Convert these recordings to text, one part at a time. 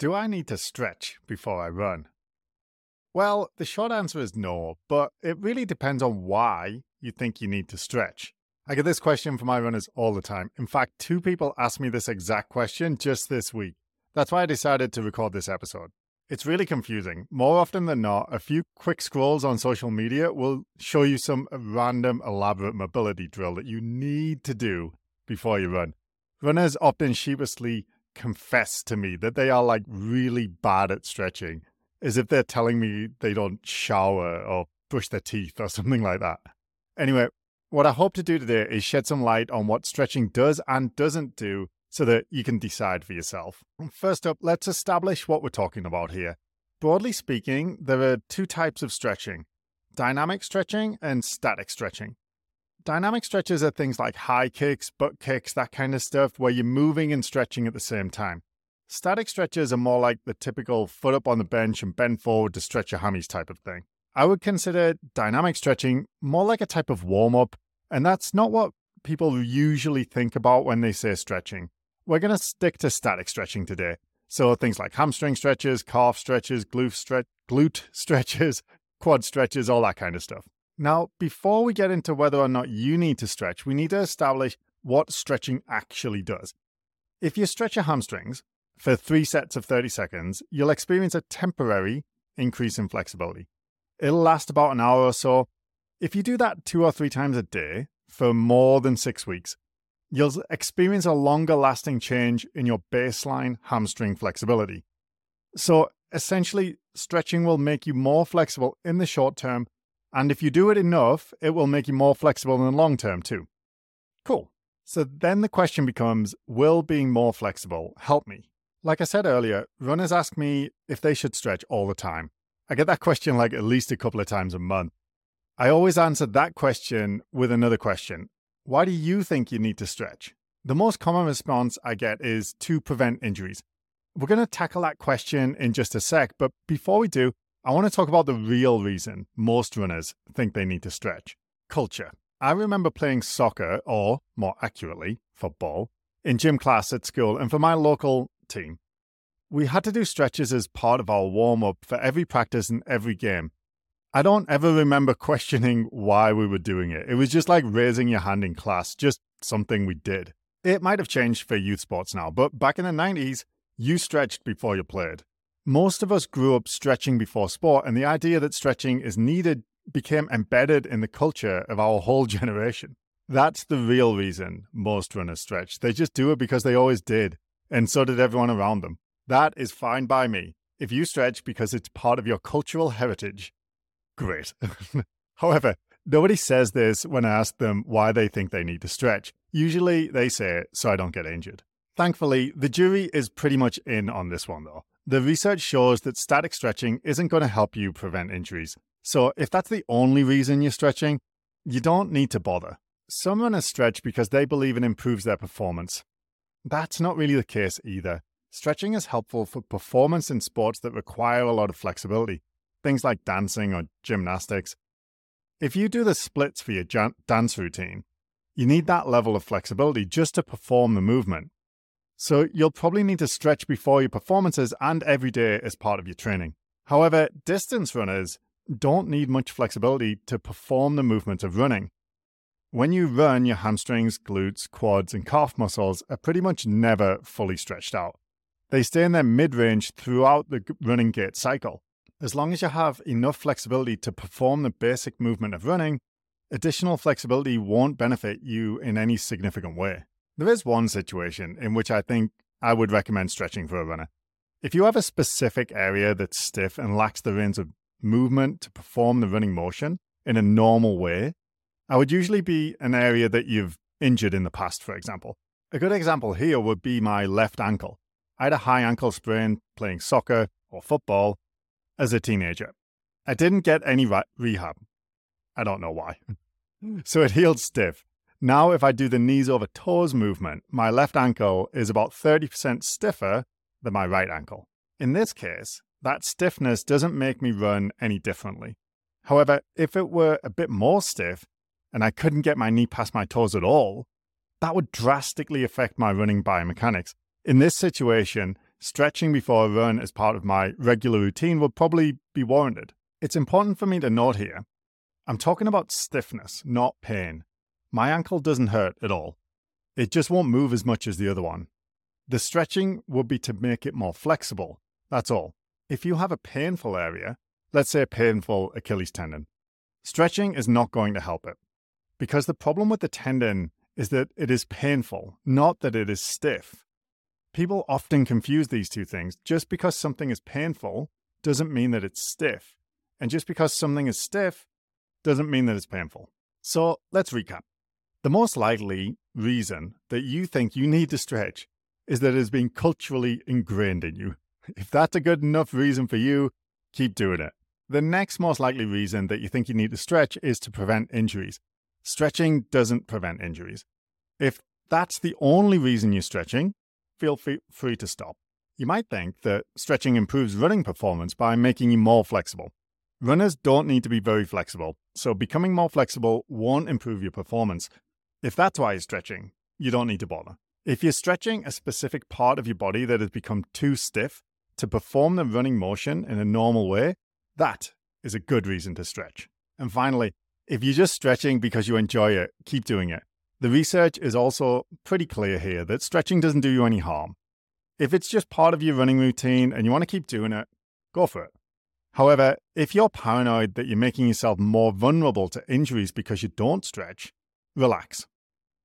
Do I need to stretch before I run? Well, the short answer is no, but it really depends on why you think you need to stretch. I get this question from my runners all the time. In fact, two people asked me this exact question just this week. That's why I decided to record this episode. It's really confusing. More often than not, a few quick scrolls on social media will show you some random elaborate mobility drill that you need to do before you run. Runners often sheepishly confess to me that they are like really bad at stretching, as if they're telling me they don't shower or brush their teeth or something like that. Anyway, what I hope to do today is shed some light on what stretching does and doesn't do so that you can decide for yourself. First up, let's establish what we're talking about here. Broadly speaking, there are two types of stretching dynamic stretching and static stretching. Dynamic stretches are things like high kicks, butt kicks, that kind of stuff, where you're moving and stretching at the same time. Static stretches are more like the typical foot up on the bench and bend forward to stretch your hammies type of thing. I would consider dynamic stretching more like a type of warm up, and that's not what people usually think about when they say stretching. We're going to stick to static stretching today. So things like hamstring stretches, calf stretches, glute, stre- glute stretches, quad stretches, all that kind of stuff. Now, before we get into whether or not you need to stretch, we need to establish what stretching actually does. If you stretch your hamstrings for three sets of 30 seconds, you'll experience a temporary increase in flexibility. It'll last about an hour or so. If you do that two or three times a day for more than six weeks, you'll experience a longer lasting change in your baseline hamstring flexibility. So essentially, stretching will make you more flexible in the short term, and if you do it enough, it will make you more flexible in the long term too. Cool. So then the question becomes Will being more flexible help me? Like I said earlier, runners ask me if they should stretch all the time. I get that question like at least a couple of times a month. I always answer that question with another question why do you think you need to stretch? The most common response I get is to prevent injuries. We're going to tackle that question in just a sec, but before we do, I want to talk about the real reason most runners think they need to stretch culture. I remember playing soccer, or more accurately, football, in gym class at school and for my local team. We had to do stretches as part of our warm up for every practice and every game. I don't ever remember questioning why we were doing it. It was just like raising your hand in class, just something we did. It might have changed for youth sports now, but back in the 90s, you stretched before you played. Most of us grew up stretching before sport, and the idea that stretching is needed became embedded in the culture of our whole generation. That's the real reason most runners stretch. They just do it because they always did, and so did everyone around them. That is fine by me. If you stretch because it's part of your cultural heritage, Great. However, nobody says this when I ask them why they think they need to stretch. Usually they say, it so I don't get injured. Thankfully, the jury is pretty much in on this one, though. The research shows that static stretching isn't going to help you prevent injuries. So, if that's the only reason you're stretching, you don't need to bother. Some runners stretch because they believe it improves their performance. That's not really the case either. Stretching is helpful for performance in sports that require a lot of flexibility things like dancing or gymnastics. If you do the splits for your dance routine, you need that level of flexibility just to perform the movement. So you'll probably need to stretch before your performances and every day as part of your training. However, distance runners don't need much flexibility to perform the movement of running. When you run, your hamstrings, glutes, quads, and calf muscles are pretty much never fully stretched out. They stay in their mid range throughout the running gait cycle. As long as you have enough flexibility to perform the basic movement of running, additional flexibility won't benefit you in any significant way. There is one situation in which I think I would recommend stretching for a runner. If you have a specific area that's stiff and lacks the range of movement to perform the running motion in a normal way, I would usually be an area that you've injured in the past, for example. A good example here would be my left ankle. I had a high ankle sprain playing soccer or football as a teenager. I didn't get any re- rehab. I don't know why. so it healed stiff. Now, if I do the knees over toes movement, my left ankle is about 30% stiffer than my right ankle. In this case, that stiffness doesn't make me run any differently. However, if it were a bit more stiff and I couldn't get my knee past my toes at all, that would drastically affect my running biomechanics. In this situation, stretching before a run as part of my regular routine would probably be warranted. It's important for me to note here I'm talking about stiffness, not pain. My ankle doesn't hurt at all. It just won't move as much as the other one. The stretching would be to make it more flexible. That's all. If you have a painful area, let's say a painful Achilles tendon, stretching is not going to help it. Because the problem with the tendon is that it is painful, not that it is stiff. People often confuse these two things. Just because something is painful doesn't mean that it's stiff. And just because something is stiff doesn't mean that it's painful. So let's recap. The most likely reason that you think you need to stretch is that it has been culturally ingrained in you. If that's a good enough reason for you, keep doing it. The next most likely reason that you think you need to stretch is to prevent injuries. Stretching doesn't prevent injuries. If that's the only reason you're stretching, feel free to stop. You might think that stretching improves running performance by making you more flexible. Runners don't need to be very flexible, so becoming more flexible won't improve your performance. If that's why you're stretching, you don't need to bother. If you're stretching a specific part of your body that has become too stiff to perform the running motion in a normal way, that is a good reason to stretch. And finally, if you're just stretching because you enjoy it, keep doing it. The research is also pretty clear here that stretching doesn't do you any harm. If it's just part of your running routine and you want to keep doing it, go for it. However, if you're paranoid that you're making yourself more vulnerable to injuries because you don't stretch, relax.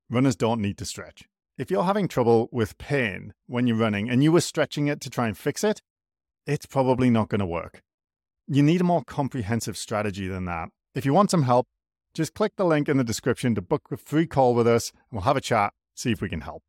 Runners don't need to stretch. If you're having trouble with pain when you're running and you were stretching it to try and fix it, it's probably not going to work. You need a more comprehensive strategy than that. If you want some help, just click the link in the description to book a free call with us and we'll have a chat, see if we can help.